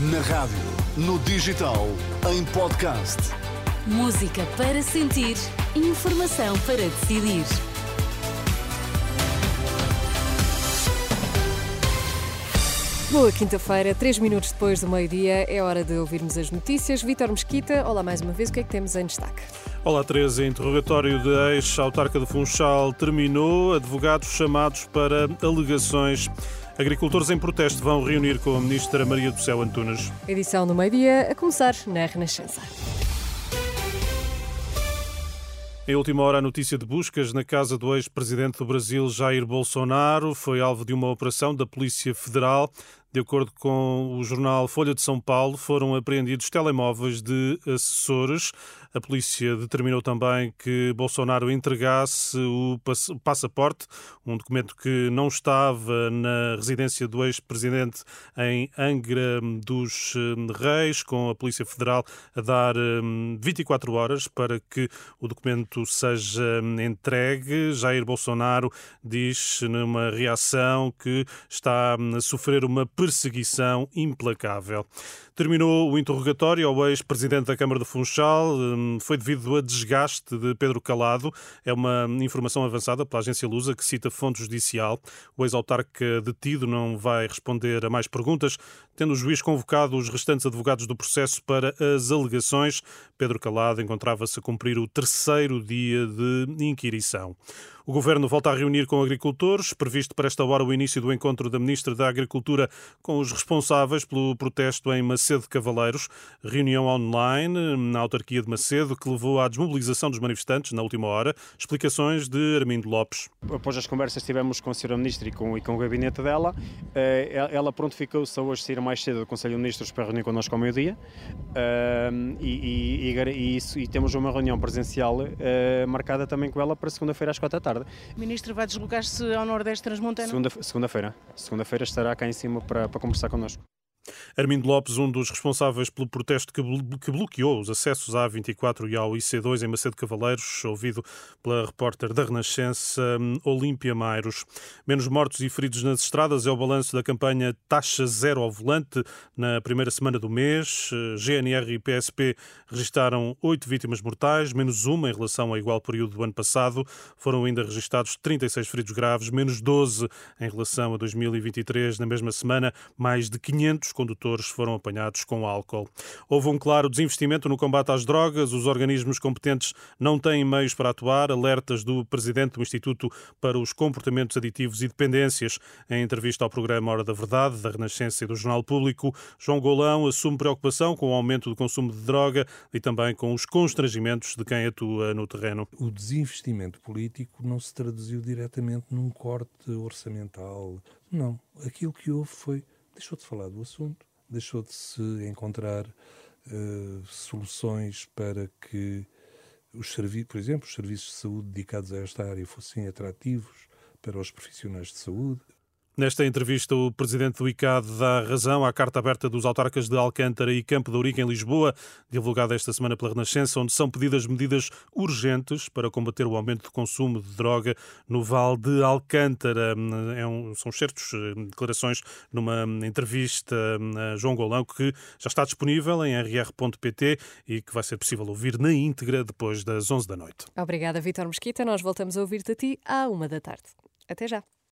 Na rádio, no digital, em podcast. Música para sentir, informação para decidir. Boa quinta-feira, três minutos depois do meio-dia, é hora de ouvirmos as notícias. Vítor Mesquita, olá mais uma vez, o que é que temos em destaque? Olá, Teresa. Interrogatório de ex-autarca de Funchal terminou. Advogados chamados para alegações. Agricultores em protesto vão reunir com a ministra Maria do Céu Antunes. Edição do meio-dia, a começar na Renascença. Em última hora, a notícia de buscas na casa do ex-presidente do Brasil, Jair Bolsonaro, foi alvo de uma operação da Polícia Federal. De acordo com o jornal Folha de São Paulo, foram apreendidos telemóveis de assessores. A polícia determinou também que Bolsonaro entregasse o passaporte, um documento que não estava na residência do ex-presidente em Angra dos eh, Reis, com a Polícia Federal a dar 24 eh, horas para que o documento seja eh, entregue. Jair Bolsonaro diz numa reação que está a sofrer uma perseguição implacável. Terminou o interrogatório ao ex-presidente da Câmara de Funchal. Hum, foi devido a desgaste de Pedro Calado. É uma informação avançada pela agência Lusa que cita fonte judicial. O ex-autarca detido não vai responder a mais perguntas, tendo o juiz convocado os restantes advogados do processo para as alegações. Pedro Calado encontrava-se a cumprir o terceiro dia de inquirição. O governo volta a reunir com agricultores. Previsto para esta hora o início do encontro da Ministra da Agricultura com os responsáveis pelo protesto em Macedo de Cavaleiros. Reunião online na autarquia de Macedo que levou à desmobilização dos manifestantes na última hora. Explicações de Armindo Lopes. Após as conversas que tivemos com a Sra. Ministra e com, e com o gabinete dela, eh, ela prontificou-se a hoje sair mais cedo do Conselho de Ministros para reunir connosco ao meio-dia. E, e, e, e, temos uma reunião presencial eh, marcada também com ela para segunda-feira às quatro da tarde tarde. O Ministro vai deslocar-se ao Nordeste Transmontano? Segunda-feira. Segunda-feira segunda estará cá em cima para, para conversar connosco. Armindo Lopes, um dos responsáveis pelo protesto que, bloqueou os acessos à A24 e ao IC2 em Macedo Cavaleiros, ouvido pela repórter da Renascença, Olímpia Mairos. Menos mortos e feridos nas estradas é o balanço da campanha Taxa Zero ao Volante na primeira semana do mês. GNR e PSP registaram oito vítimas mortais, menos uma em relação ao igual período do ano passado. Foram ainda registados 36 feridos graves, menos 12 em relação a 2023. Na mesma semana, mais de 500 condutores foram apanhados com álcool. Houve um claro desinvestimento no combate às drogas, os organismos competentes não têm meios para atuar, alertas do presidente do Instituto para os Comportamentos Aditivos e Dependências. Em entrevista ao programa Hora da Verdade, da Renascença e do Jornal Público, João Golão assume preocupação com o aumento do consumo de droga e também com os constrangimentos de quem atua no terreno. O desinvestimento político não se traduziu diretamente num corte orçamental. Não. Aquilo que houve foi deixou de falar do assunto, deixou de se encontrar uh, soluções para que os serviços, por exemplo, os serviços de saúde dedicados a esta área fossem atrativos para os profissionais de saúde. Nesta entrevista, o presidente do ICAD dá razão à carta aberta dos autarcas de Alcântara e Campo de Ourique, em Lisboa, divulgada esta semana pela Renascença, onde são pedidas medidas urgentes para combater o aumento de consumo de droga no Val de Alcântara. É um, são certos eh, declarações numa entrevista a João Golão, que já está disponível em rr.pt e que vai ser possível ouvir na íntegra depois das 11 da noite. Obrigada, Vítor Mesquita. Nós voltamos a ouvir-te a ti à uma da tarde. Até já.